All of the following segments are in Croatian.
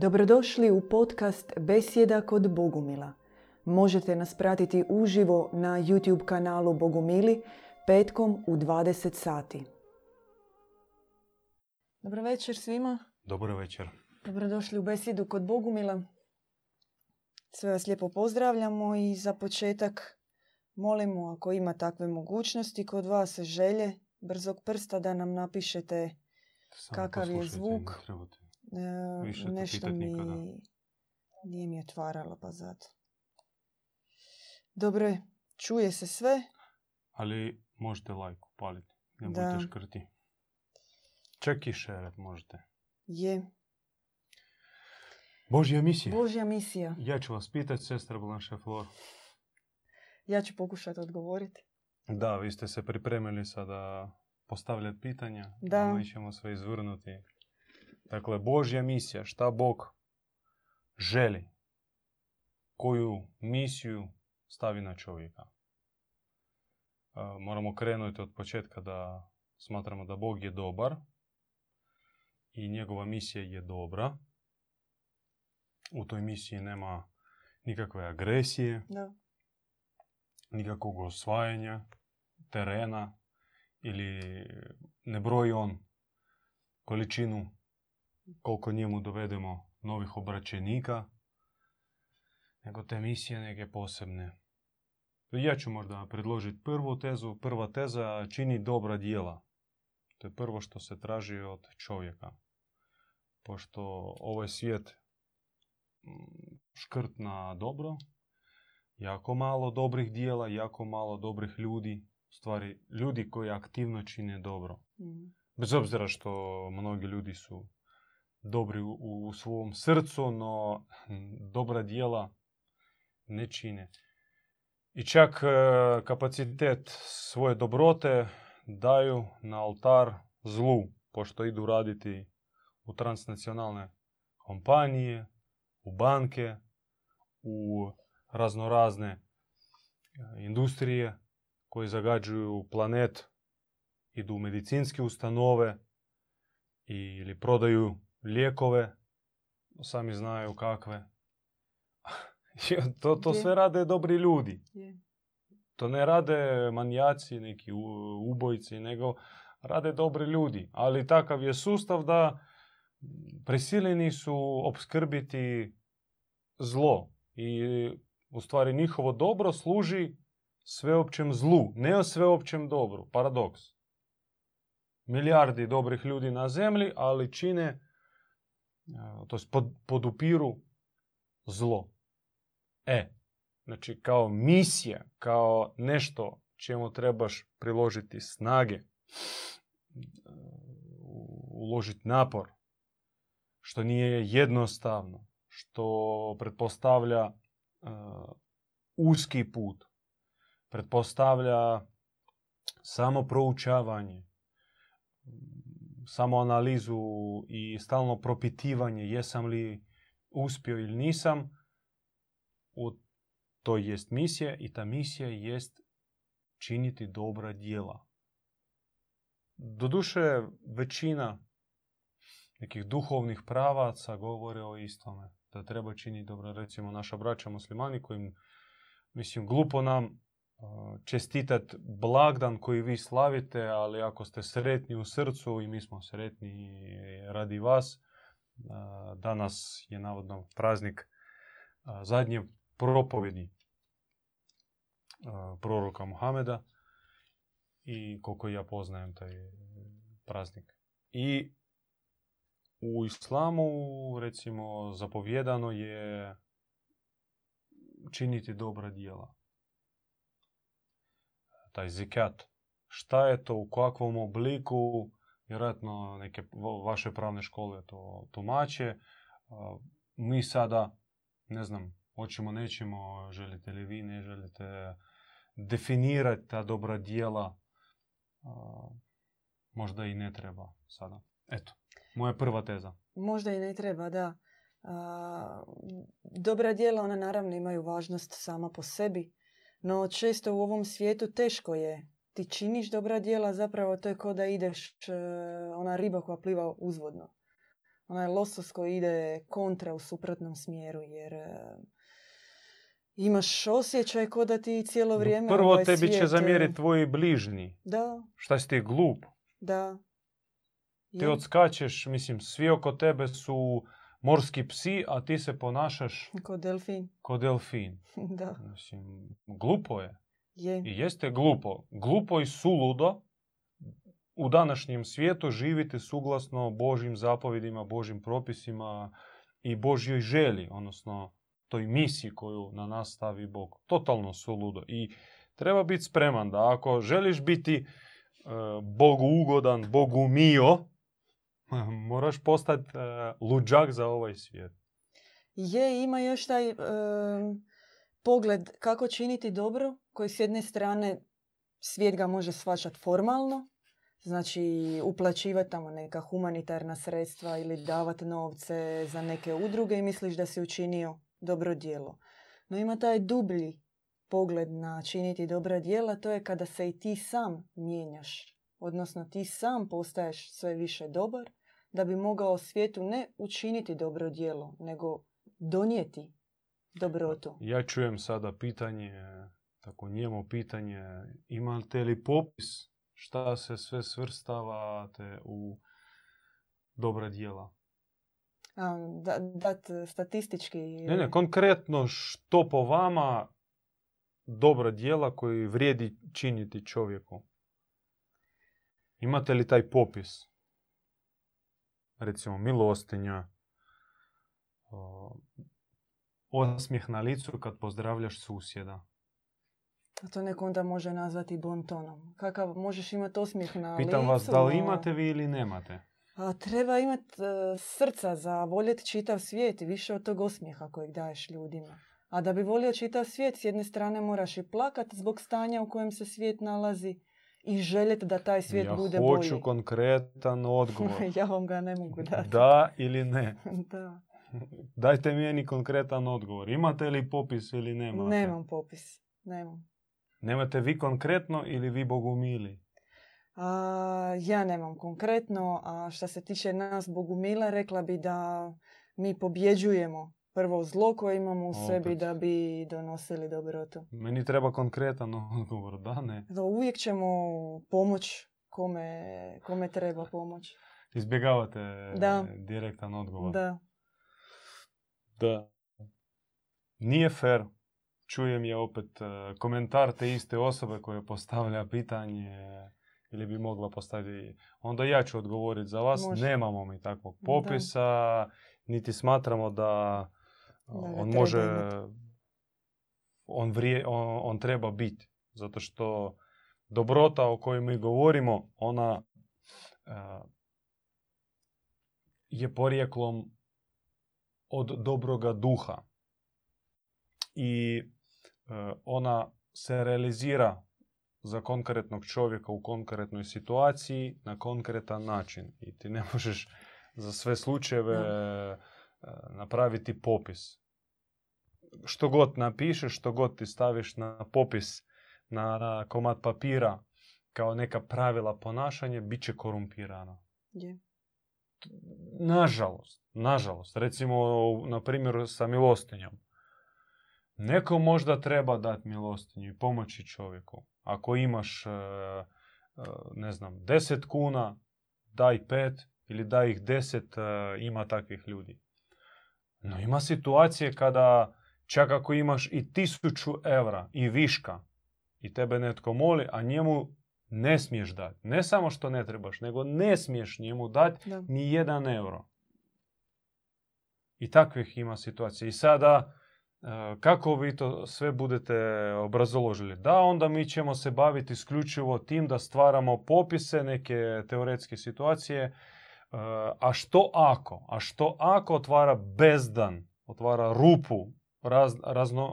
Dobrodošli u podcast Besjeda kod Bogumila. Možete nas pratiti uživo na YouTube kanalu Bogumili petkom u 20 sati. Dobro večer svima. Dobro večer. Dobrodošli u Besjedu kod Bogumila. Sve vas lijepo pozdravljamo i za početak molimo ako ima takve mogućnosti kod vas želje brzog prsta da nam napišete Samo Kakav je zvuk? ne Više te nešto mi nikada. nije mi otvarala pa zato. Dobro je, čuje se sve. Ali možete like upaliti. Ne Da. budete škrti. Čak i šeret možete. Je Božja misija. Božja misija. Ja ću vas pitati, sestra Blanche Flor. Ja ću pokušati odgovoriti. Da, vi ste se pripremili sada postavljati pitanja. Da. a Mi ćemo sve izvrnuti. Dakle, Božja misija. Šta Bog želi? Koju misiju stavi na čovjeka? E, Moramo krenuti od početka da smatramo da Bog je dobar i njegova misija je dobra. U toj misiji nema nikakve agresije, Da. nikakvog osvajanja terena ili ne broji on količinu koliko njemu dovedemo novih obraćenika, nego te misije neke posebne. Ja ću možda predložiti prvu tezu. Prva teza čini dobra djela. To je prvo što se traži od čovjeka. Pošto ovaj svijet mm, škrt na dobro, jako malo dobrih dijela, jako malo dobrih ljudi, u stvari ljudi koji aktivno čine dobro. Mm. Bez obzira što mnogi ljudi su dobri u, svom srcu, no hm, dobra dijela ne čine. I čak e, kapacitet svoje dobrote daju na oltar zlu, pošto idu raditi u transnacionalne kompanije, u banke, u raznorazne e, industrije koje zagađuju planet, idu u medicinske ustanove ili prodaju lijekove, sami znaju kakve. To, to sve rade dobri ljudi. To ne rade manijaci, neki ubojci, nego rade dobri ljudi. Ali takav je sustav da prisiljeni su opskrbiti zlo. I u stvari njihovo dobro služi sveopćem zlu, ne o sveopćem dobru. Paradoks. Milijardi dobrih ljudi na zemlji, ali čine, to jest pod, podupiru zlo. E, znači kao misija, kao nešto čemu trebaš priložiti snage, uložiti napor, što nije jednostavno, što pretpostavlja e, uski put, pretpostavlja samo proučavanje, samo analizu i stalno propitivanje jesam li uspio ili nisam, u to jest misija i ta misija jest činiti dobra djela. Doduše, većina nekih duhovnih pravaca govore o istome. Da treba činiti dobro. Recimo, naša braća muslimani kojim, mislim, glupo nam čestitat blagdan koji vi slavite, ali ako ste sretni u srcu i mi smo sretni radi vas, danas je navodno praznik zadnje propovjedi uh, proroka Muhameda i koliko ja poznajem taj praznik. I u islamu, recimo, zapovjedano je činiti dobra djela. Taj zikat. Šta je to, u kakvom obliku, vjerojatno neke va- vaše pravne škole to tumače. Mi sada, ne znam, hoćemo, nećemo, želite li vi, ne želite definirati ta dobra djela. Uh, Možda i ne treba sada. Eto, moja prva teza. Možda i ne treba, da. Dobra djela, ona naravno imaju važnost sama po sebi, no često u ovom svijetu teško je. Ti činiš dobra djela, zapravo to je kao da ideš e, ona riba koja pliva uzvodno. onaj losos koji ide kontra u suprotnom smjeru, jer e, imaš osjećaj ko da ti cijelo No, vrijeme Prvo ovaj tebi će svijet, e, zamjeriti tvoji bližnji. Da, Šta si ti glup? da. Ti Je, odskačeš, mislim, svi oko tebe su morski psi, a ti se ponašaš Ko delfin. ko delfin. da, Mislim, glupo je. je. I jeste glupo. Glupo i suludo u današnjem svijetu živite suglasno Božjim zapovjedima, Božjim propisima i Božjoj želji, odnosno toj misiji koju na nas stavi Bog. Totalno suludo. I treba biti spreman da ako želiš biti e, Bogu ugodan, Bogu mio, moraš postati e, luđak za ovaj svijet. Je, ima još taj em, pogled kako činiti dobro, koji s jedne strane svijet ga može shvaćati formalno, znači uplaćivati tamo neka humanitarna sredstva ili davati novce za neke udruge i misliš da si učinio dobro djelo. No ima taj dublji pogled na činiti dobra djela, to je kada se i ti sam mijenjaš. Odnosno ti sam postaješ sve više dobar da bi mogao svijetu ne učiniti dobro djelo, nego donijeti dobrotu. Ja čujem sada pitanje, tako njemo pitanje, imate li popis šta se sve svrstavate u dobra djela? Da, dat statistički... Ne, ne, konkretno što po vama dobra djela koji vrijedi činiti čovjeku? Imate li taj popis? Recimo, milostinja, osmijeh na licu kad pozdravljaš susjeda. A to neko onda može nazvati bontonom. Kakav možeš imati osmijeh na Pitam licu, vas, da li imate vi ili nemate? A treba imati srca za voljeti čitav svijet i više od tog osmijeha kojeg daješ ljudima. A da bi volio čitav svijet, s jedne strane moraš i plakat zbog stanja u kojem se svijet nalazi i željeti da taj svijet ja bude hoću bolji. konkretan odgovor. ja vam ga ne mogu dati. da ili ne? da. Dajte meni konkretan odgovor. Imate li popis ili nemate? Nemam popis. Nemam. Nemate vi konkretno ili vi bogumili? A, ja nemam konkretno, a što se tiče nas Bogumila, rekla bi da mi pobjeđujemo prvo zlo koje imamo u sebi da bi donosili dobrotu. Meni treba konkretan odgovor, da ne? Da uvijek ćemo pomoć kome, kome treba pomoć. Izbjegavate Da. direktan odgovor. Da, Da. Nije fair. Čujem je opet e, komentar te iste osobe koja postavlja pitanje ili bi mogla postaviti. Onda ja ću odgovoriti za vas. Može. Nemamo mi takvog Da. popisa, niti smatramo da on može, imati. on, vrije, on, on treba biti. Zato što dobrota o kojoj mi govorimo, ona e, je porijeklom od dobroga duha. I e, ona se realizira za konkretnog čovjeka u konkretnoj situaciji na konkretan način. I ti ne možeš za sve slučajeve e, napraviti popis. Što god napišeš, što god ti staviš na popis na, na komad papira kao neka pravila ponašanja, bit će korumpirano. je. Nažalost, nažalost. Recimo, na primjer, sa milostinjom. Neko možda treba dati milostinju i pomoći čovjeku. Ako imaš, e, e, ne znam, 10 kuna, daj pet ili daj ih 10, e, ima takvih ljudi. No ima situacije kada čak ako imaš i tisuću evra i viška i tebe netko moli, a njemu ne smiješ dati. Ne samo što ne trebaš, nego ne smiješ njemu dati Da. ni jedan euro. I takvih ima situacija. I sada, e, kako vi to sve budete obrazložili? Da, onda mi ćemo se baviti isključivo tim da stvaramo popise, neke teoretske situacije. E, A što ako? A što ako otvara bezdan, otvara rupu raz, razno,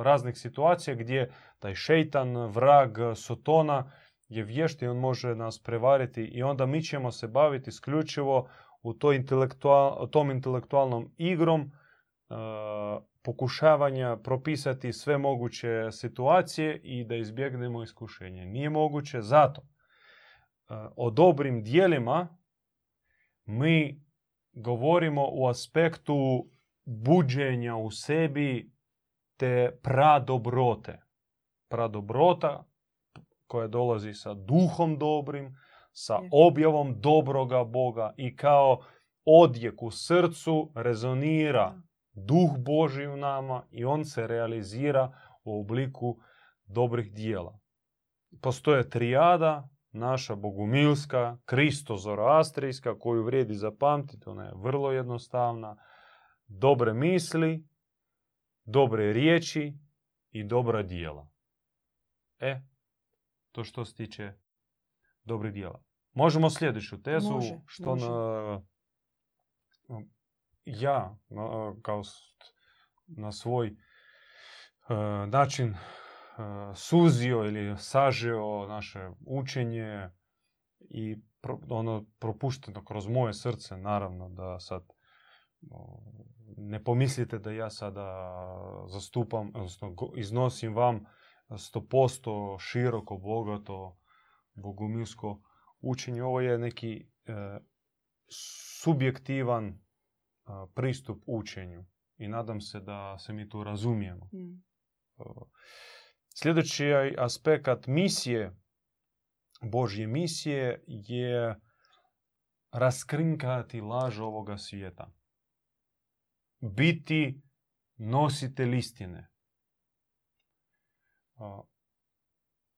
e, raznih situacija gdje taj šeitan, vrag, sotona je vješt i on može nas prevariti i onda mi ćemo se baviti isključivo u toj intelektual, tom intelektualnom igrom e, pokušavanja propisati sve moguće situacije i da izbjegnemo iskušenje. Nije moguće zato. o dobrim dijelima mi govorimo u aspektu buđenja u sebi te pradobrote. Pradobrota koja dolazi sa duhom dobrim, sa objavom dobroga Boga i kao odjek u srcu rezonira duh Boži u nama i on se realizira u obliku dobrih dijela. Postoje trijada, naša bogumilska, kristo-zoroastrijska, koju vrijedi zapamtiti, ona je vrlo jednostavna. Dobre misli, dobre riječi i dobra dijela. E, to što se tiče dobrih dijela. Možemo sljedeću tezu, Može, što može. na ja na- kao na svoj e, način suzio ili sažeo naše učenje i pro- ono propušteno kroz moje srce, naravno da sad ne pomislite da ja sada zastupam, odnosno iznosim vam 100% široko, bogato, bogumilsko učenje. Ovo je neki e, subjektivan e, pristup učenju i nadam se da se mi tu razumijemo. Mm. Sljedeći aspekt misije, Božje misije je raskrinkati laž ovoga svijeta. Biti nositelj istine.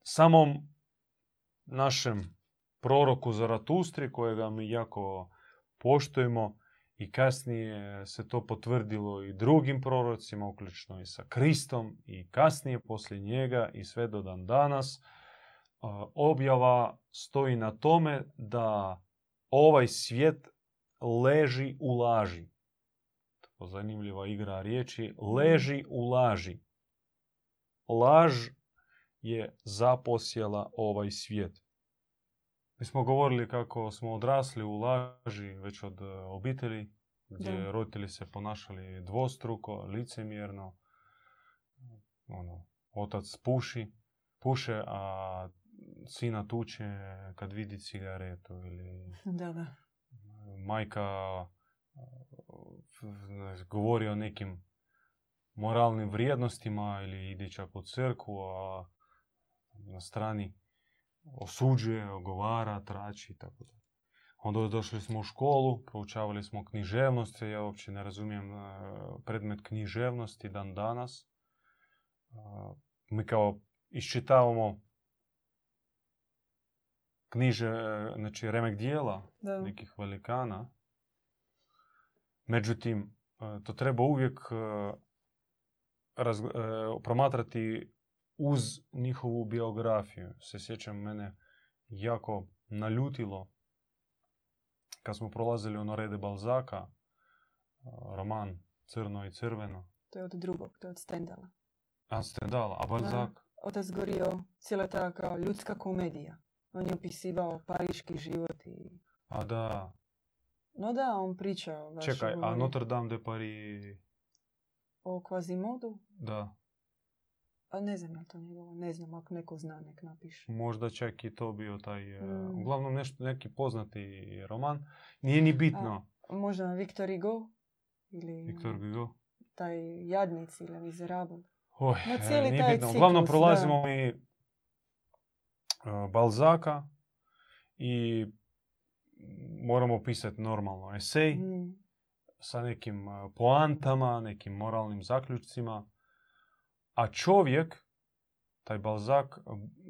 Samom našem proroku Zaratustri, kojega mi jako poštujemo, i kasnije se to potvrdilo i drugim prorocima, uključno i sa Kristom, i kasnije poslije njega i sve do dan danas. a, Objava stoji na tome da ovaj svijet leži u laži. To zanimljiva igra riječi. Leži u laži. Laž je zaposjela ovaj svijet. Mi smo govorili kako smo odrasli u laži već od e, obitelji, gdje Da. roditelji se ponašali dvostruko, licemjerno. Ono, otac puši, puše, a sina tuče kad vidi cigaretu ili Da, da. majka uh, govori o nekim moralnim vrijednostima ili ide čak u crkvu, a na strani osuđuje, ogovara, trači i tako da. Onda došli smo u školu, proučavali smo književnost, ja uopće ne razumijem uh, predmet književnosti dan danas. Uh, Mi kao iščitavamo knjiže, znači remek dijela, da. nekih velikana. Međutim, e, to treba uvijek e, razg- e, promatrati uz njihovu biografiju. Se sjećam, mene jako naljutilo kad smo prolazili ono rede Balzaka, e, roman Crno i crveno. To je od drugog, to je od Stendala. A Stendhal, a Balzak? Otac govorio cijela ta kao ljudska komedija. On je opisivao pariški život i... A da, No da, on pričao baš čekaj, a govori Notre Dame de Paris, o Quasimodu. da, A ne znam je to njegovo, ne znam, ako neko zna, nek napiše. možda čak i to bio taj, e, Mm. uglavnom nešto, neki poznati roman. Nije ni bitno. Možda Victor Hugo ili Viktor Hugo. taj Jadnici ili Miserable. Oj, No, e, cijeli nije taj bitno. Uglavnom ciklus, prolazimo mi e, Balzaka i moramo pisati normalno esej Mm. sa nekim poantama, nekim moralnim zaključcima. A čovjek, taj Balzak,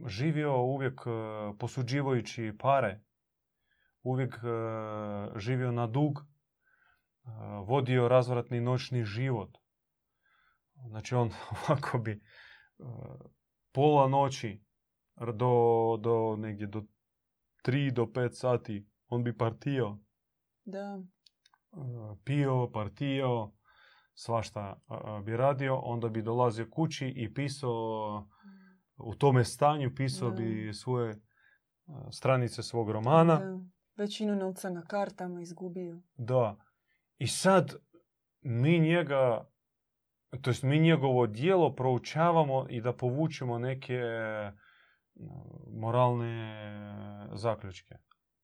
živio uvijek e, posuđivajući pare, uvijek e, živio na dug, e, vodio razvratni noćni život. Znači on ovako bi pola noći do, do negdje do 3 do 5 sati on bi partio, Da, pio, partio, svašta e, bi radio, onda bi dolazio kući i pisao u tome stanju, pisao bi svoje e, stranice svog romana. da. Većinu novca na kartama izgubio. Da. I sad mi njega, to jest mi njegovo dijelo proučavamo i da povučemo neke e, moralne zaključke.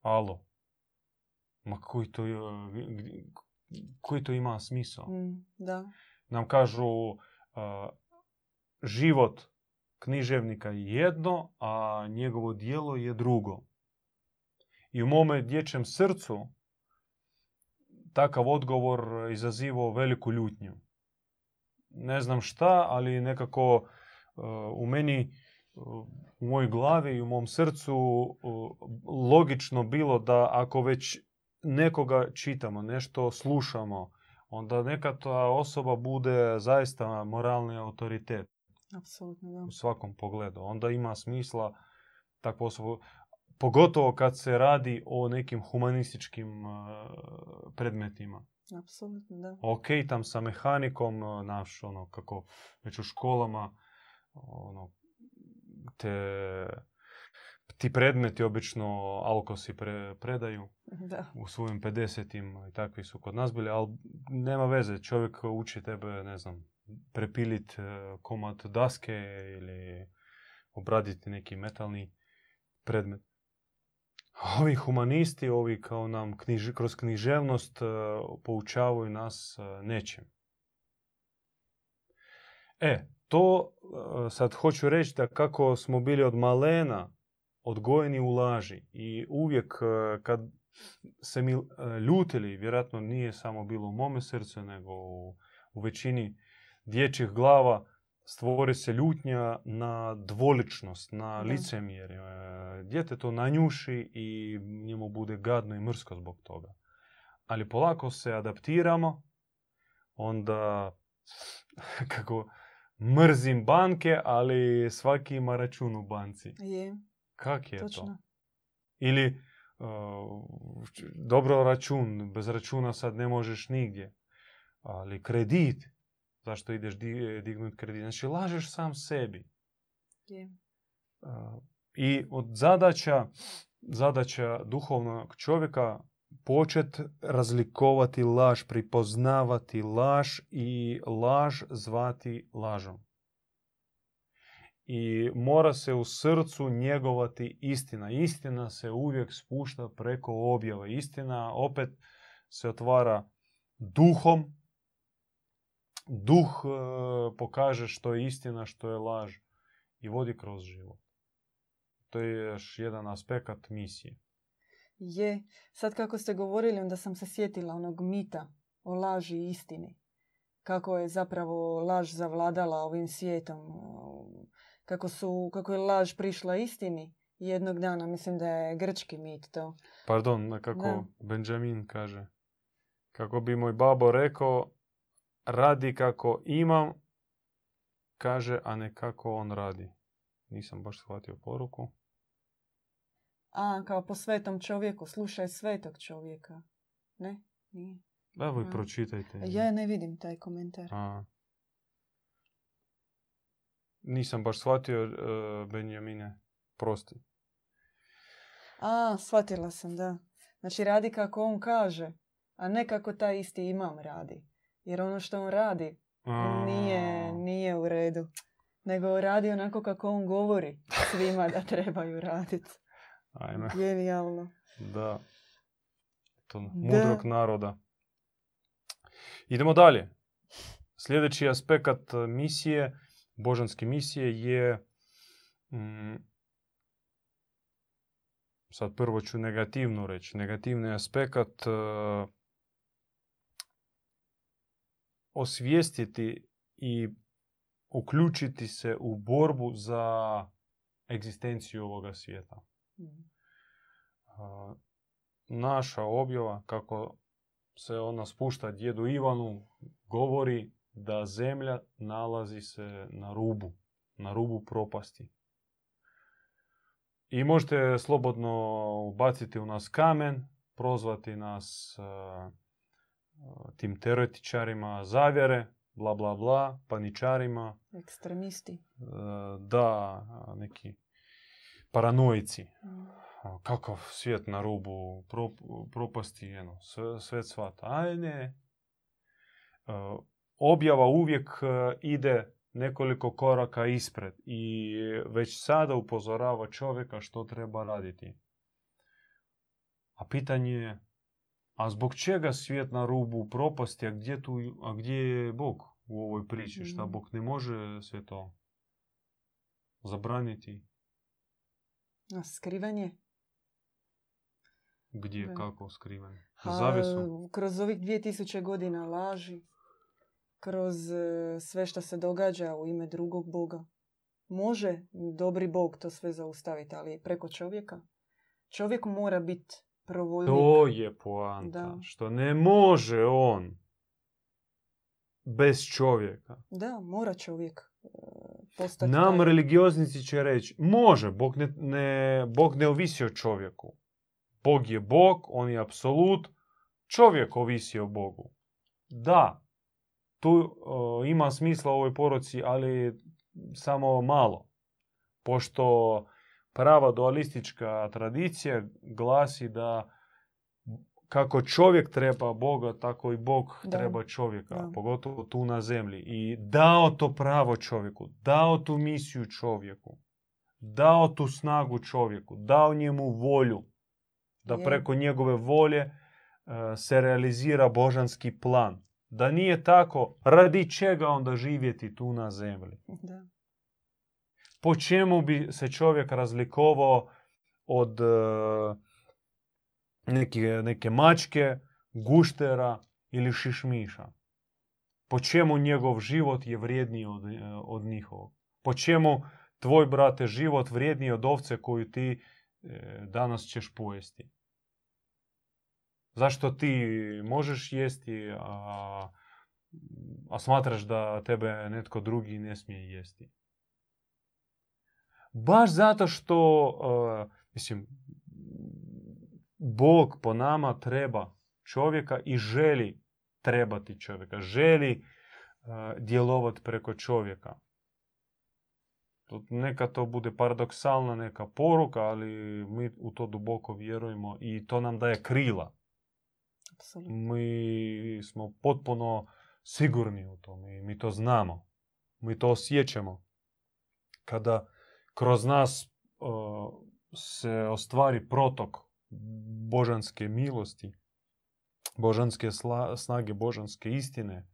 Alo. Ma koji to, gdje- koji to ima smisao? Mm, da. Nam kažu a, život književnika je jedno, a njegovo dijelo je drugo. I u mome dječjem srcu takav odgovor izazivao veliku ljutnju. Ne znam šta, ali nekako uh, u meni, uh, u mojoj glavi i u mom srcu uh, logično bilo da ako već nekoga čitamo, nešto slušamo, onda neka ta osoba bude zaista moralni autoritet Apsolutno, da. u svakom pogledu. Onda ima smisla takvu osobu, pogotovo kad se radi o nekim humanističkim uh, predmetima. Apsolutno, da. Ok, tam sa mehanikom, uh, naš, ono, kako već u školama, ono, te, ti predmeti obično alkosi pre, predaju Da. u svojim 50-im i takvi su kod nas bili, ali nema veze, čovjek uči tebe, ne znam, prepilit e, komad daske ili obraditi neki metalni predmet. A Ovi humanisti, ovi kao nam knjiž- kroz književnost e, poučavaju nas e, nečim. E, to sad hoću reći da kako smo bili od malena odgojeni u laži i uvijek e, kad se mi e, ljutili, vjerojatno nije samo bilo u mome srcu, nego u, u većini dječjih glava, stvori se ljutnja na dvoličnost, na Da. licemjerje. E, Dijete to nanjuši i njemu bude gadno i mrsko zbog toga. Ali polako se adaptiramo, onda kako mrzim banke, ali svaki ima račun u banci. Je, Kak je to? točno. Ili uh, dobro račun, bez računa sad ne možeš nigdje. Ali kredit, zašto ideš di, dignut kredit? Znači lažeš sam sebi. Je. Uh, I od zadaća, zadaća duhovnog čovjeka počet razlikovati laž, pripoznavati laž i laž zvati lažom. I mora se u srcu njegovati istina. Istina se uvijek spušta preko objava. Istina opet se otvara duhom. Duh e, pokaže što je istina, što je laž i vodi kroz život. To je još jedan aspekt misije. Je. Sad kako ste govorili, onda sam se sjetila onog mita o laži i istini. Kako je zapravo laž zavladala ovim svijetom. Kako, su, kako je laž prišla istini jednog dana. Mislim da je grčki mit to. Pardon, kako Da. Benjamin kaže. Kako bi moj babo rekao, radi kako imam, kaže, a ne kako on radi. Nisam baš shvatio poruku. A, kao po svetom čovjeku. Slušaj svetog čovjeka. Ne? Nije. Evo i pročitajte. Ja ne vidim taj komentar. A. Nisam baš shvatio, uh, Benjamine, prosti. A, shvatila sam, da. Znači radi kako on kaže, a ne kako taj isti imam radi. Jer ono što on radi nije, nije u redu. Nego radi onako kako on govori svima da trebaju raditi. Ajme, Genijalno. da. To Da. mudrog naroda. Idemo dalje. Sljedeći aspekt misije, božanske misije je mm, sad prvo ću negativno reći. Negativni aspekt uh, osvijestiti i uključiti se u borbu za egzistenciju ovoga svijeta. Mm. A, naša objava, kako se ona spušta djedu Ivanu, govori da zemlja nalazi se na rubu, na rubu propasti. I možete slobodno ubaciti u nas kamen, prozvati nas a, a, tim teoretičarima zavjere, bla bla bla, paničarima, Ekstremisti. e, da, neki paranoici Mm. kakav svijet na rubu pro, propasti, eno, sve, sve cvata. Aj ne. E, objava uvijek e, ide nekoliko koraka ispred i već sada upozorava čovjeka što treba raditi. A pitanje je A zbog čega svijet na rubu propasti, a gdje, tu, a gdje je Bog u ovoj priči? Šta Mhm. Bog ne može sve to zabraniti? A skrivanje? Gdje, kako skrivanje? Zavisom? kroz ovih 2000 godina laži, kroz e, sve što se događa u ime drugog Boga. Može dobri Bog to sve zaustaviti, ali preko čovjeka. Čovjek mora biti provodnik. To je poanta. Da. Što ne može on bez čovjeka. Da, mora čovjek e, postati Nam taj- religioznici će reći, može, Bog ne, ne, Bog ne ovisi o čovjeku. Bog je Bog, on je apsolut, čovjek ovisi o Bogu. Da, tu o, ima smisla u ovoj poruci, ali samo malo. Pošto prava dualistička tradicija glasi da kako čovjek treba Boga, tako i Bog Da. treba čovjeka, Da. pogotovo tu na zemlji. I dao to pravo čovjeku, dao tu misiju čovjeku, dao tu snagu čovjeku, dao njemu volju da preko njegove volje e, se realizira božanski plan. Da nije tako, radi čega onda živjeti tu na zemlji? Da. po čemu bi se čovjek razlikovao od e, neke, neke mačke, guštera ili šišmiša? Po čemu njegov život je vrijedniji od, e, od njihovog? Po čemu tvoj, brate, život vrijedniji od ovce koju ti e, danas ćeš pojesti? Zašto ti možeš jesti, a, a smatraš da tebe netko drugi ne smije jesti? Baš zato što, uh, mislim, Bog po nama treba čovjeka i želi trebati čovjeka, želi uh, djelovati preko čovjeka. Neka to bude paradoksalna neka poruka, ali mi u to duboko vjerujemo i to nam daje krila. Apsolutno. Mi smo potpuno sigurni u tome i mi to znamo. Mi to osjećamo. Kada kroz nas uh, se ostvari protok božanske milosti, božanske sla- snage, božanske istine,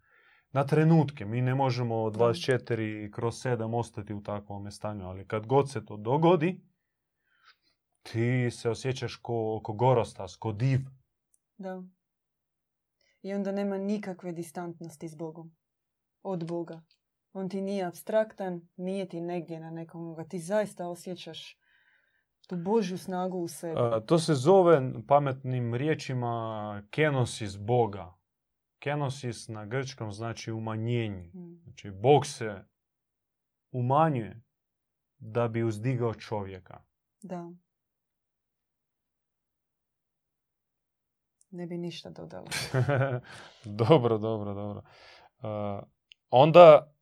na trenutke. Mi ne možemo 24 kroz 7 ostati u takvom stanju, ali kad god se to dogodi, ti se osjećaš ko, ko gorostas, ko div. Da. I onda nema nikakve distantnosti s Bogom. Od Boga. On ti nije abstraktan, nije ti negdje na nekom, ga ti zaista osjećaš tu Božju snagu u sebi. A, To se zove pametnim riječima kenosis Boga. Kenosis na grčkom znači umanjenje. Mm. Znači, Bog se umanjuje da bi uzdigao čovjeka. Da. Ne bi ništa dodala. dobro, dobro, dobro. Uh, onda,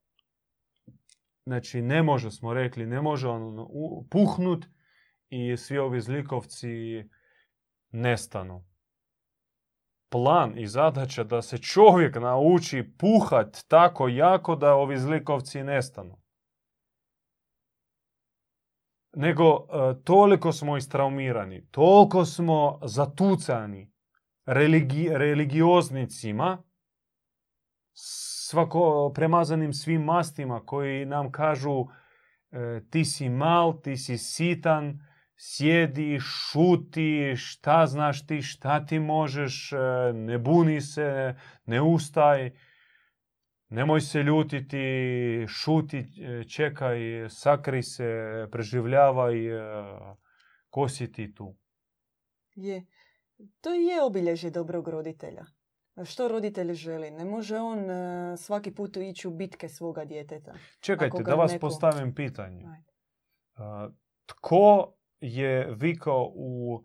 znači, ne može, smo rekli, ne može on u- puhnut i svi ovi zlikovci nestanu. Plan i zadaća da se čovjek nauči puhat tako jako da ovi zlikovci nestanu. Nego uh, toliko smo istraumirani, toliko smo zatucani religi- religioznicima, svako premazanim svim mastima koji nam kažu e, ti si mal, ti si sitan, sjedi, šuti, šta znaš ti, šta ti možeš, e, ne buni se, ne ustaj, nemoj se ljutiti, šuti, e, čekaj, sakri se, preživljavaj, ko si ti tu. Je. To je obilježje dobrog roditelja. Što roditelj želi? Ne može on e, svaki put ići u bitke svoga djeteta. Čekajte, da vas neko- postavim pitanje. A, tko je vikao u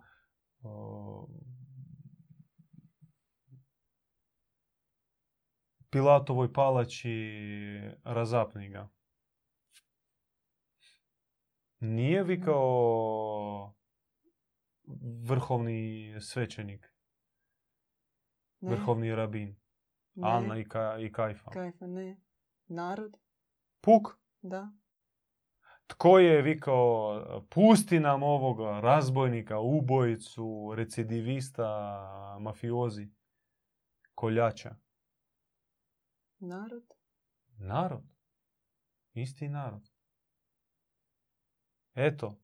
a, Pilatovoj palači razapni ga? Nije vikao vrhovni svećenik, Ne, vrhovni rabin, ne, Anna i, Ka- i Kajfa. Kajfa, ne. Narod, Puk? da. Tko je vikao, pusti nam ovoga razbojnika, ubojicu, recidivista, mafiozi, koljača? Narod? Narod. Isti narod. Eto.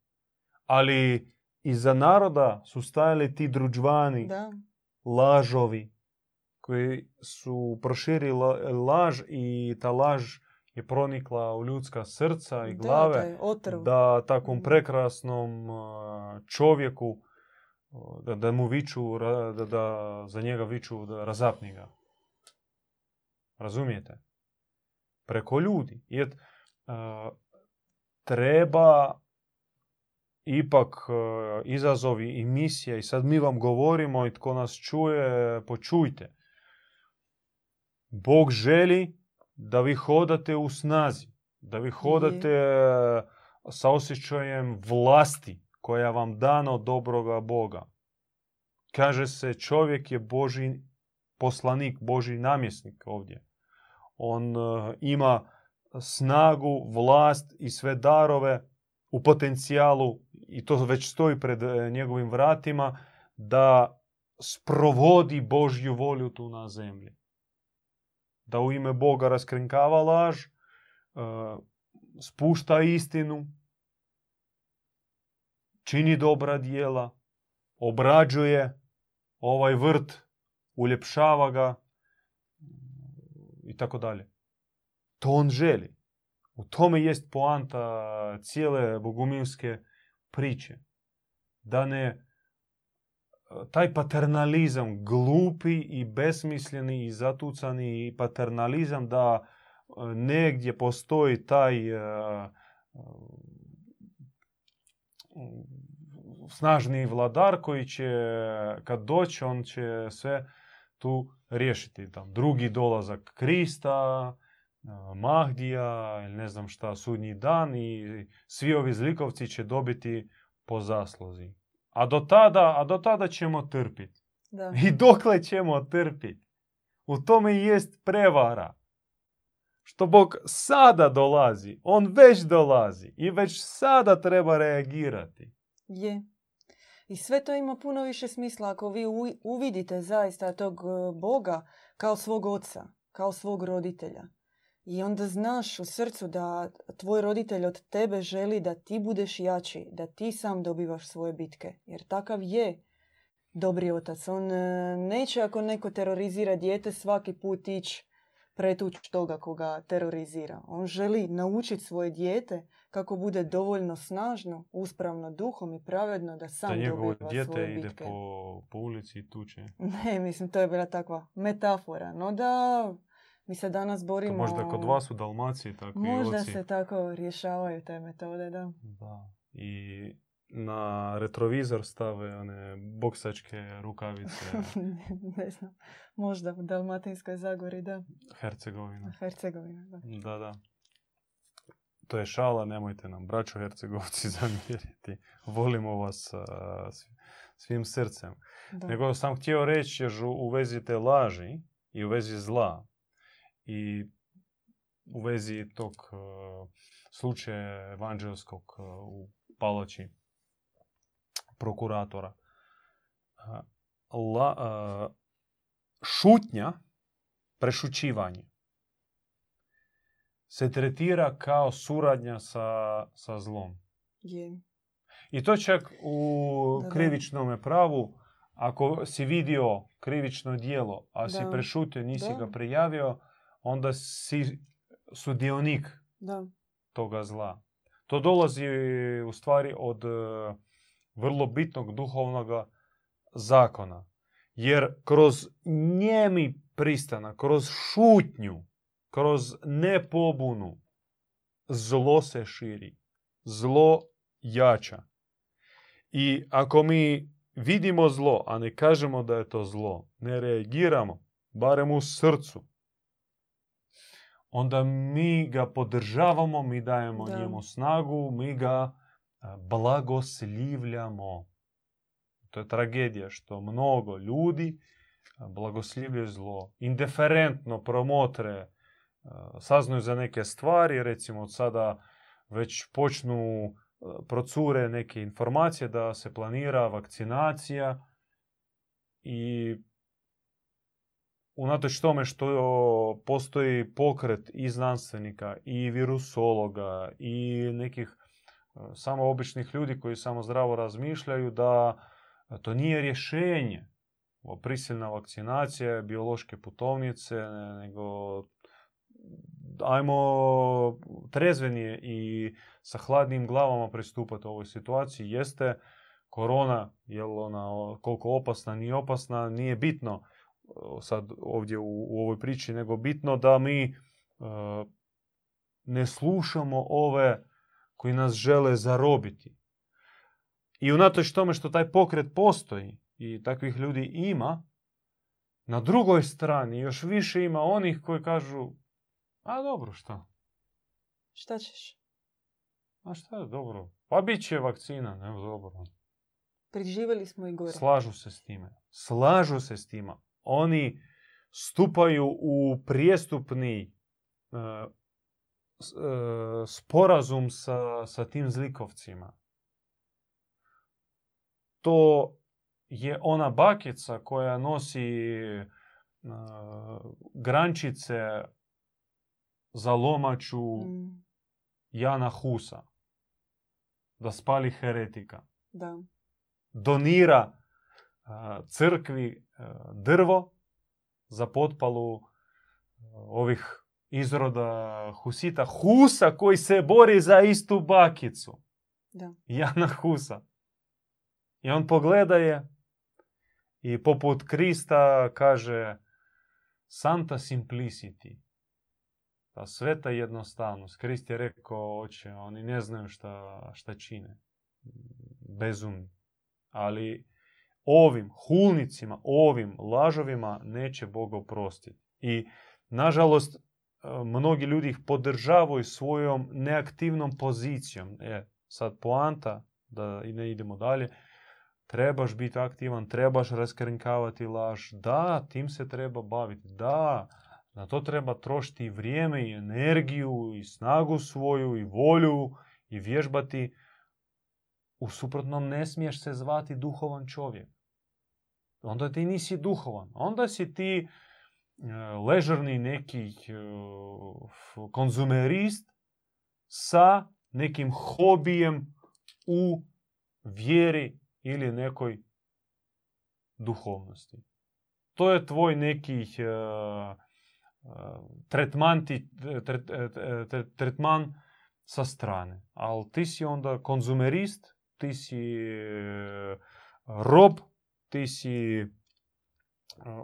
Ali iza naroda su stajali ti druđvani, Da. lažovi, koji su proširili laž i ta laž je pronikla u ljudska srca i Da, glave. otrov. da takvom Mm. prekrasnom čovjeku da, da mu viču, da, da za njega viču da razapni ga. Razumijete? Preko ljudi. Jer treba ipak a, izazovi i misija i sad mi vam govorimo i tko nas čuje, počujte. Bog želi da vi hodate u snazi, da vi hodate e, sa osjećajem vlasti koja vam dana od dobroga Boga. Kaže se čovjek je Boži poslanik, Boži namjesnik ovdje. On e, ima snagu, vlast i sve darove u potencijalu i to već stoji pred e, njegovim vratima da sprovodi Božju volju tu na zemlji. Da u ime Boga raskrinkava laž, e, spušta istinu, čini dobra dijela, obrađuje ovaj vrt, uljepšava ga i tako dalje. To on želi. U tome jest poanta cijele bogumilske priče. Da ne taj paternalizam, glupi i besmisleni i zatucani paternalizam da e, negdje postoji taj e, e, snažni vladar koji će kad doći on će sve tu riješiti. Tam, drugi dolazak Krista, e, Mahdija ili ne znam šta, sudnji dan i svi ovi zlikovci će dobiti po zasluzi. A do tada, a do tada ćemo trpiti. Da. I dokle ćemo trpiti? U tome i jest prevara. Što Bog sada dolazi, on već dolazi i već sada treba reagirati. Je. I sve to ima puno više smisla ako vi uvidite zaista tog e, Boga kao svog oca, kao svog roditelja. I onda znaš u srcu da tvoj roditelj od tebe želi da ti budeš jači, da ti sam dobivaš svoje bitke. Jer takav je dobri otac. On e, neće ako neko terorizira dijete svaki put ići pretući toga koga terorizira. On želi naučiti svoje dijete kako bude dovoljno snažno, uspravno duhom i pravedno da sam da dobiva dijete svoje ide bitke. po, po ulici i tuče. Ne, mislim, to je bila takva metafora. No da, mi se danas borimo... možda kod vas u Dalmaciji tako i Možda se tako rješavaju te metode, da. Da. I na retrovizor stave one boksačke rukavice ne znam. Možda u Dalmatinskoj Zagori, da. Hercegovina. Hercegovina, da. Da, da. To je šala, nemojte nam, braćo Hercegovci, zamjeriti. Volimo vas a, svim srcem. da. Nego sam htio reći u- u vezi te laži i u vezi zla i u vezi tog e, slučaja evanđelskog e, u palači prokuratora. A, La, šutnja, prešućivanje se tretira kao suradnja sa, sa zlom. Je. I to čak u krivičnom pravu, ako si vidio krivično dijelo, a si Da. prešutio, nisi Da. ga prijavio, onda si sudionik Da. toga zla. To dolazi u stvari od e, vrlo bitnog duhovnog zakona. Jer kroz njemi pristana, kroz šutnju, kroz nepobunu, zlo se širi. Zlo jača. I ako mi vidimo zlo, a ne kažemo da je to zlo, ne reagiramo, barem u srcu, onda mi ga podržavamo, mi dajemo Da. njemu snagu, mi ga a, blagoslivljamo. To je tragedija što mnogo ljudi a, blagoslivljaju zlo. Indiferentno promotre, a, saznaju za neke stvari, recimo od sada već počnu e, procure neke informacije da se planira vakcinacija i unatoč tome što postoji pokret i znanstvenika i virusologa i nekih e, samo običnih ljudi koji samo zdravo razmišljaju da to nije rješenje. Prisilna vakcinacija, biološke putovnice, nego ajmo trezvenije i sa hladnim glavama pristupati ovoj situaciji. Jeste korona, jel ona koliko opasna, nije opasna, nije bitno sad ovdje u, u ovoj priči, nego bitno da mi e, ne slušamo ove koji nas žele zarobiti. I unatoč tome što taj pokret postoji i takvih ljudi ima, na drugoj strani još više ima onih koji kažu a dobro, šta? Šta ćeš? A šta je dobro? Pa bit će vakcina, ne dobro. Preživjeli smo i gore. Slažu se s time. Slažu se s tima. Oni stupaju u prijestupni uh, uh, sporazum sa, sa tim zlikovcima. To je ona bakica koja nosi uh, grančice za lomaču Mm, Jana Husa. Da spali heretika. da. Donira crkvi drvo za potpalu a, ovih izroda Husita. Husa koji se bori za istu bakicu. Da. Jana Husa. I on pogleda je i poput Krista kaže Santa simplicity. Ta sveta jednostavnost. Krist je rekao, oče, oni ne znaju šta, šta čine. Bezumni. Ali ovim hulnicima, ovim lažovima neće Bog oprostiti. I, nažalost, e, mnogi ljudi ih podržavaju svojom neaktivnom pozicijom. E, sad poanta, da i ne idemo dalje, trebaš biti aktivan, trebaš raskrinkavati laž. Da, tim se treba baviti. Da, na to treba trošiti i vrijeme i energiju i snagu svoju i volju i vježbati. U suprotnom ne smiješ se zvati duhovan čovjek. Onda ti nisi duhovan. Onda si ti e, ležerni neki e, konzumerist sa nekim hobijem u vjeri ili nekoj duhovnosti. To je tvoj neki e, tretman, tretman sa strane. Ali ti si onda konzumerist, ti si rob, ti si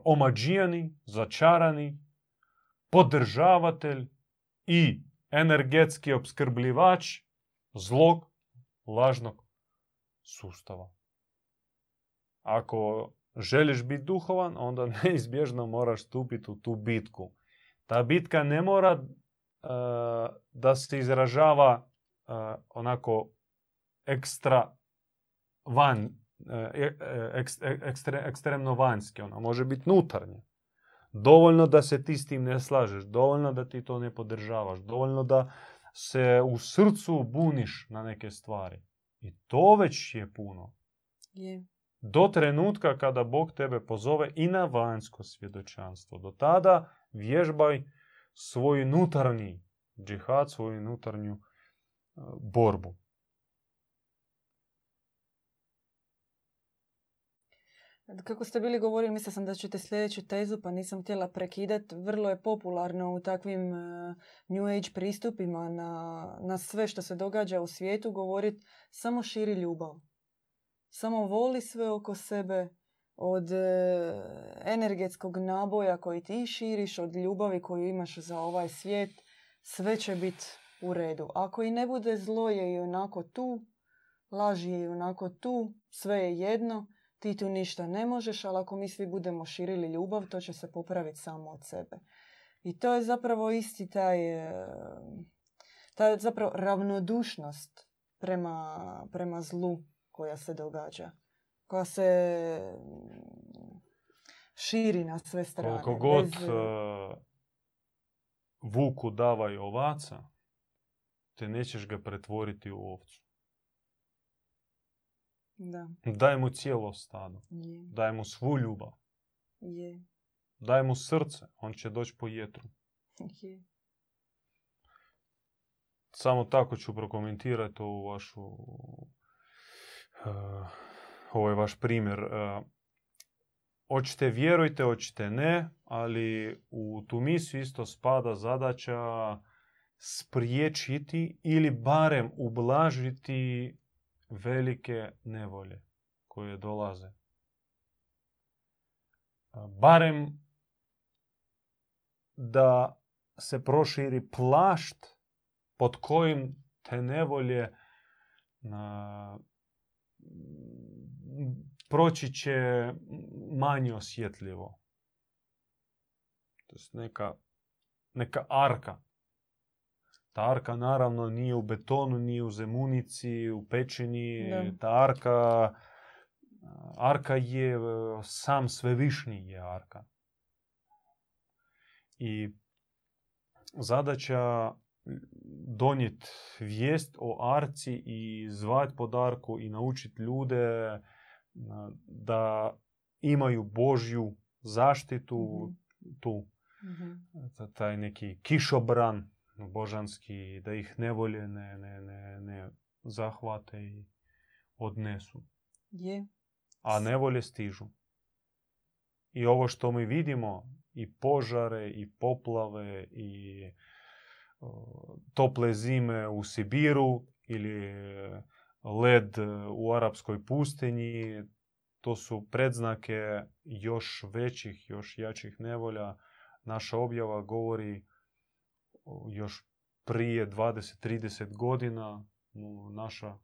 omađijani, začarani, podržavatelj i energetski opskrbljivač zlog, lažnog sustava. Ako želiš biti duhovan, onda neizbježno moraš stupiti u tu bitku. Ta bitka ne mora da se izražava onako ekstra van, uh, ekstre, ekstre, ekstremno vanjski. Ona može biti nutarnja. Dovoljno da se ti s tim ne slažeš, dovoljno da ti to ne podržavaš, dovoljno da se u srcu buniš na neke stvari. I to već je puno. Je. Do trenutka kada Bog tebe pozove i na vanjsko svjedočanstvo. Do tada vježbaj svoj nutarnji džihad, svoju nutarnju borbu. Kako ste bili govorili, mislila sam da ćete sljedeću tezu, pa nisam htjela prekidati. Vrlo je popularno u takvim uh, New Age pristupima na, na sve što se događa u svijetu govoriti samo širi ljubav. Samo voli sve oko sebe, od e, energetskog naboja koji ti širiš, od ljubavi koju imaš za ovaj svijet, sve će biti u redu. Ako i ne bude zlo je i onako tu, laž je i onako tu, sve je jedno, ti tu ništa ne možeš, ali ako mi svi budemo širili ljubav, to će se popraviti samo od sebe. I to je zapravo isti taj, e, ta zapravo ravnodušnost prema, prema zlu koja se događa koja se širi na sve strane. Koliko god bez- uh, vuku davaju ovaca, te nećeš ga pretvoriti u ovcu. Da, Daj mu cijelo stado. je, Daj mu svu ljubav. je, Daj mu srce. On će doći po jetru. je. Samo tako ću prokomentirati ovu vašu, uh, ovaj vaš primjer. Uh, hoćete vjerujte, hoćete ne, ali u tu misiju isto spada zadaća spriječiti ili barem ublažiti velike nevolje koje dolaze. Barem da se proširi plašt pod kojim te nevolje na, proći će manje osjetljivo. To je neka, neka arka. Ta arka naravno nije u betonu, nije u zemunici, u pećini. Da. Ta arka, arka je e, sam svevišnji je arka. I zadaća donijeti vijest o arci i zvat pod arku i naučiti ljude a, da imaju Božju zaštitu tu, Mhm. ta- taj neki kišobran božanski, da ih nevolje ne, ne, ne, ne zahvate i odnesu. Je, A nevolje stižu. I ovo što mi vidimo, i požare, i poplave, i o, tople zime u Sibiru, ili led u arapskoj pustinji, to su predznake još većih, još jačih nevolja. Naša objava govori još prije 20-30 godina naša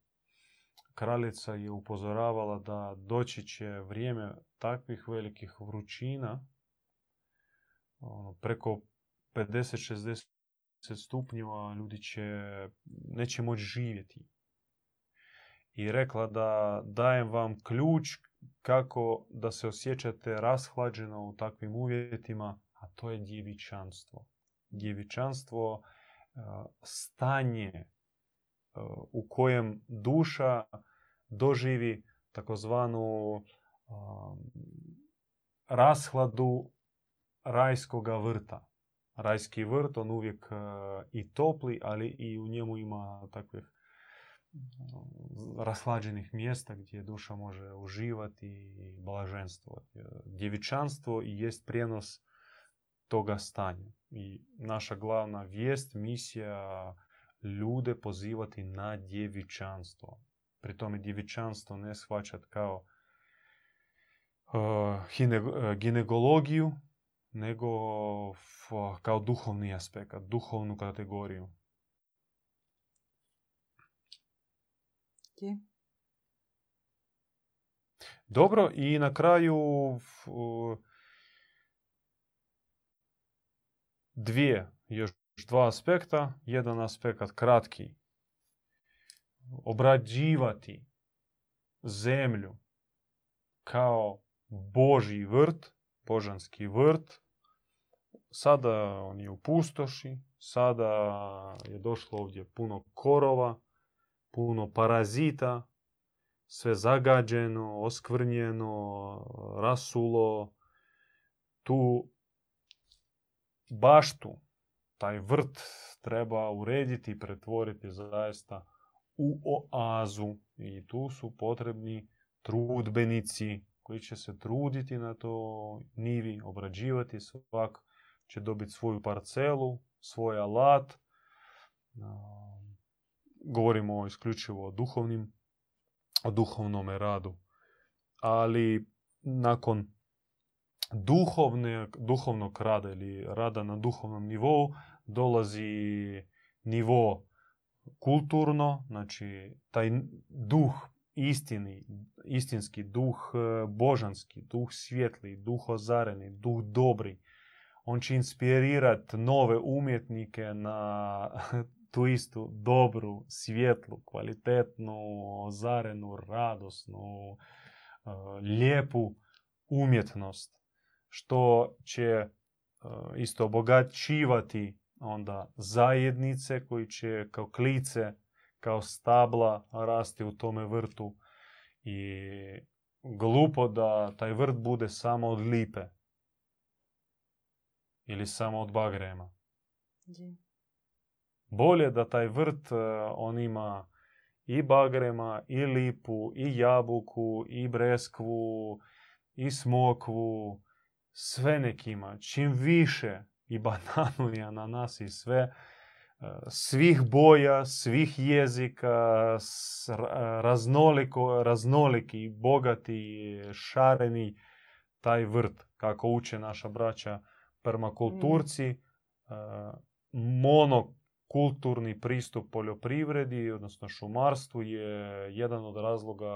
kraljica je upozoravala da doći će vrijeme takvih velikih vrućina, ono, preko 50-60 stupnjeva ljudi će, neće moći živjeti. I rekla da dajem vam ključ kako da se osjećate rashlađeno u takvim uvjetima, a to je djevičanstvo. Djevičanstvo, e, stanje e, u kojem duša doživi takozvanu um, rashladu rajskoga vrta. Rajski vrt, on uvijek i topli, ali i u njemu ima takvih rashlađenih mjesta gdje duša može uživati i blaženstvo. Djevičanstvo jest prijenos toga stanja. I naša glavna vijest, misija ljude pozivati na djevičanstvo. Pri tome djevičanstvo ne shvaćat kao uh, hine- uh, ginekologiju, nego f- kao duhovni aspekt, duhovnu kategoriju. je. Dobro, i na kraju f- uh, dvije, još dva aspekta. Jedan aspekt kratki. Obrađivati zemlju kao Božji vrt, božanski vrt. Sada on je u pustoši, sada je došlo ovdje puno korova, puno parazita, sve zagađeno, oskvrnjeno, rasulo. Tu baštu, taj vrt treba urediti i pretvoriti zaista u oazu. I tu su potrebni trudbenici koji će se truditi na to nivi, obrađivati. Svak će dobiti svoju parcelu, svoj alat. Govorimo isključivo o duhovnim, o duhovnome radu. Ali nakon duhovne, duhovnog rada ili rada na duhovnom nivou dolazi nivo kulturno, znači taj duh istini, istinski duh e, božanski, duh svjetli, duh ozareni, duh dobri. On će inspirirati nove umjetnike na tu istu dobru, svjetlu, kvalitetnu, ozarenu, radosnu, e, lijepu umjetnost što će e, isto obogaćivati onda zajednice koji će kao klice, kao stabla rasti u tome vrtu i glupo da taj vrt bude samo od lipe ili samo od bagrema. Je. Bolje da taj vrt e, on ima i bagrema, i lipu, i jabuku, i breskvu, i smokvu, sve nek ima. Čim više i bananu i ananas i sve, e, svih boja, svih jezika, ra- raznoliko, raznoliki, bogati, šareni taj vrt, kako uče naša braća permakulturci, e, monokulturni pristup poljoprivredi, odnosno šumarstvu je jedan od razloga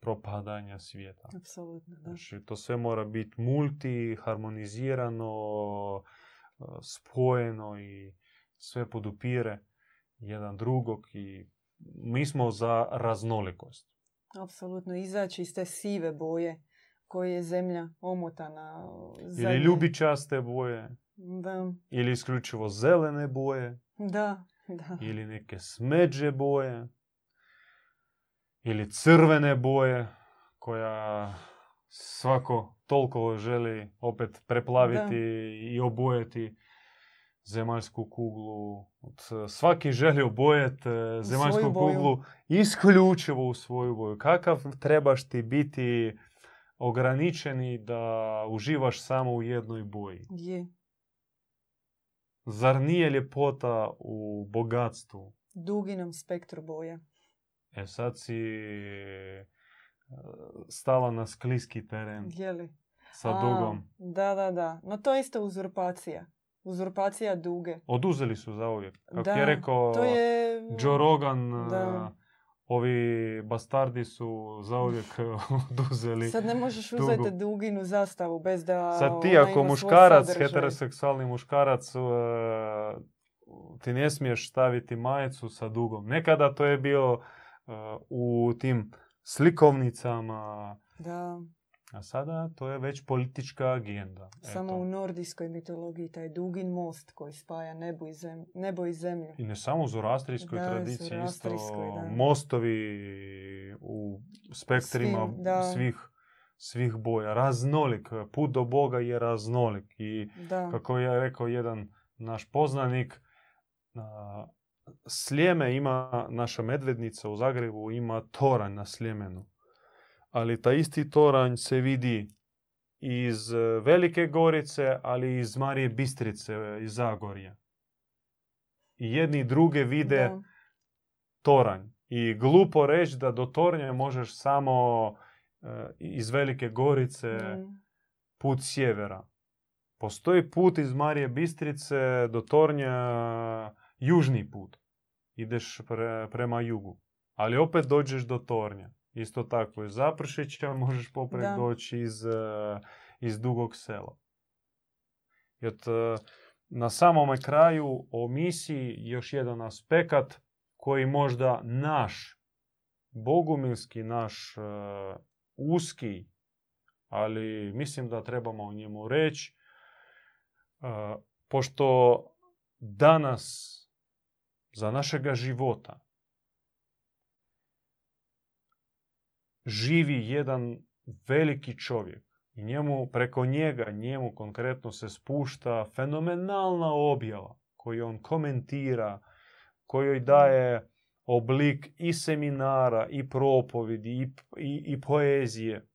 propadanja svijeta. Apsolutno, da. Znači, to sve mora biti multi, harmonizirano, e, spojeno i sve podupire jedan drugog i mi smo za raznolikost. Apsolutno, izaći iz te sive boje koje je zemlja omotana. Ili zadnje- ljubičaste boje, Da, ili isključivo zelene boje, da, da. ili neke smeđe boje, ili crvene boje, koja svako toliko želi opet preplaviti i obojati zemaljsku kuglu. Svaki želi obojati e, zemaljsku kuglu isključivo u svoju boju. Kakav trebaš ti biti ograničeni da uživaš samo u jednoj boji? Je. Zar nije ljepota u bogatstvu? Duginom spektru boja. E sad si e, stala na skliski teren Je li? sa A, dugom. Da, da, da. No to je isto uzurpacija. Uzurpacija duge. Oduzeli su zauvijek. Kako da, je rekao to je... Joe Rogan, Da. e, ovi bastardi su zauvijek oduzeli. Sad ne možeš dugu. uzeti duginu zastavu bez da Sad ti ako muškarac, heteroseksualni muškarac, e, ti ne smiješ staviti majicu sa dugom. Nekada to je bio u tim slikovnicama, Da, a sada to je već politička agenda. samo Eto. u nordijskoj mitologiji taj dugin most koji spaja nebo i, zem, nebo i zemlju. I ne samo u zoroastrijskoj tradiciji, isto da. mostovi u spektrima Svim, da. svih, svih boja. Raznolik. Put do Boga je raznolik. I Da, kako je rekao jedan naš poznanik, a, Sljeme ima, naša medvednica u Zagrebu ima toranj na Sljemenu. Ali ta isti toranj se vidi iz e, Velike Gorice, ali i iz Marije Bistrice, e, iz Zagorja. I jedni i druge vide da. toranj. I glupo reći da do tornja možeš samo e, iz Velike Gorice put sjevera. Postoji put iz Marije Bistrice do Tornja, južni put. Ideš pre- prema jugu. Ali opet dođeš do Tornja. Isto tako iz Zapršića možeš popred Da. doći iz, e, iz Dugog sela. I od, e, na samome kraju o misiji još jedan aspekt koji možda naš, bogumilski, naš e, uski, ali mislim da trebamo o njemu reći. Pošto danas za našega života živi jedan veliki čovjek i njemu, preko njega, njemu konkretno se spušta fenomenalna objava koju on komentira, kojoj daje oblik i seminara, i propovidi, i, i, i poezije.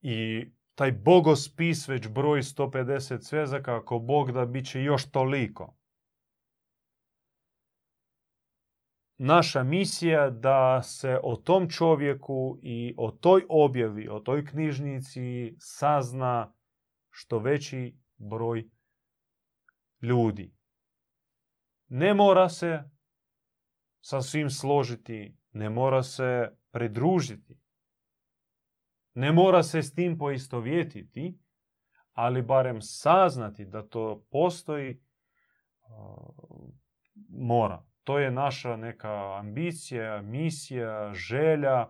I taj bogospis već broji 150 svezaka, ako Bog da bit će još toliko. Naša misija da se o tom čovjeku i o toj objavi, o toj knjižnici sazna što veći broj ljudi. Ne mora se sa svim složiti, ne mora se pridružiti, ne mora se s tim poistovjetiti, ali barem saznati da to postoji, mora. To je naša neka ambicija, misija, želja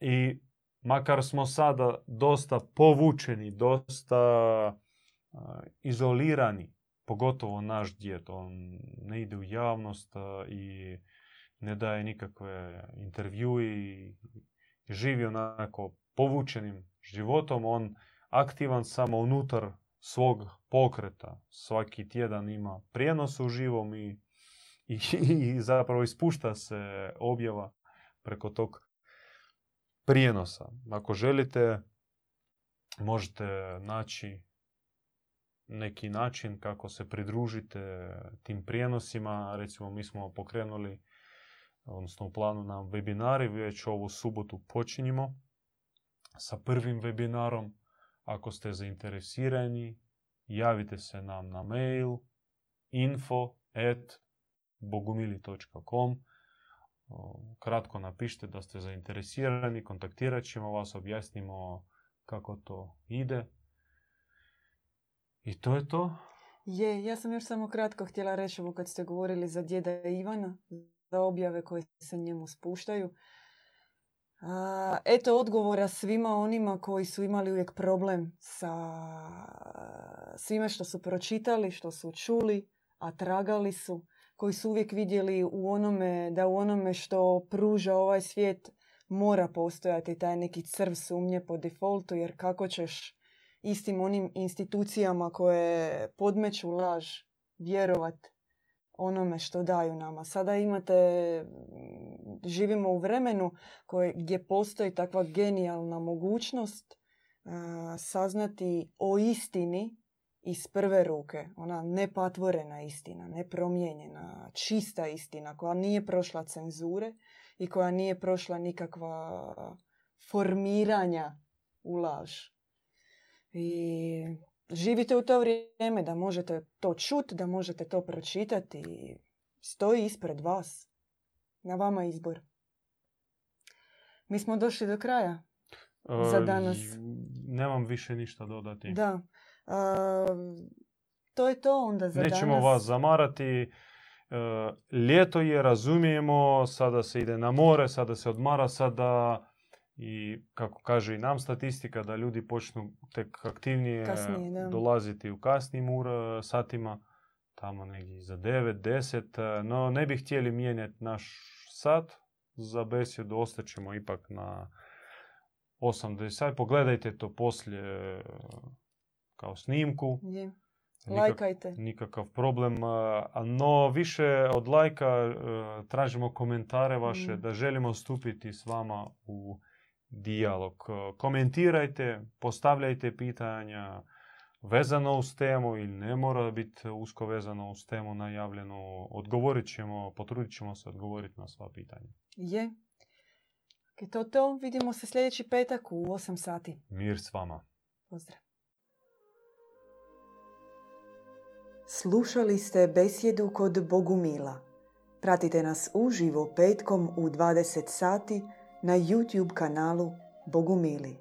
i makar smo sada dosta povučeni, dosta izolirani, pogotovo naš djet. On ne ide u javnost i ne daje nikakve intervjue i živi onako povučenim životom. On aktivan samo unutar svog pokreta. Svaki tjedan ima prijenos u živom i, i, i zapravo ispušta se objava preko tog prijenosa. Ako želite, možete naći neki način kako se pridružite tim prijenosima. Recimo, mi smo pokrenuli, odnosno u planu nam webinari, već ovu subotu počinjemo sa prvim webinarom. Ako ste zainteresirani, javite se nam na mail info at bogumili.com Kratko napišite da ste zainteresirani, kontaktirat ćemo vas, objasnimo kako to ide. I to je to. Je, ja sam još samo kratko htjela reći ovo kad ste govorili za djeda Ivana, za objave koje se njemu spuštaju. Eto odgovora svima onima koji su imali uvijek problem sa svime što su pročitali, što su čuli, a tragali su, koji su uvijek vidjeli u onome, da u onome što pruža ovaj svijet mora postojati taj neki crv sumnje po defaultu, jer kako ćeš istim onim institucijama koje podmeću laž vjerovat onome što daju nama. Sada imate, živimo u vremenu koje, gdje postoji takva genijalna mogućnost saznati o istini iz prve ruke. Ona nepatvorena istina, nepromijenjena, čista istina koja nije prošla cenzure i koja nije prošla nikakva formiranja u laž. I živite u to vrijeme da možete to čuti, da možete to pročitati i stoji ispred vas. Na vama izbor. Mi smo došli do kraja za danas. Nemam više ništa dodati. Da. to je to onda za Nećemo vas zamarati. E, ljeto je, razumijemo, sada se ide na more, sada se odmara, sada i kako kaže i nam statistika da ljudi počnu tek aktivnije dolaziti u kasnim ura, satima, tamo negdje za 9, 10, no ne bi htjeli mijenjati naš sat za besjedu, ostaćemo ipak na 8 sat. Pogledajte to poslije kao snimku. Je. Lajkajte. Nikakav problem. No više od lajka e, tražimo komentare vaše mm. da želimo stupiti s vama u dijalog. Komentirajte, postavljajte pitanja vezano uz temu ili ne mora biti usko vezano uz temu najavljeno. Odgovorit ćemo, potrudit ćemo se odgovoriti na sva pitanja. Je. to to. Vidimo se sljedeći petak u 8 sati. Mir s vama. Pozdrav. Slušali ste besjedu kod Bogumila. Pratite nas uživo petkom u 20 sati na YouTube kanalu Bogumili.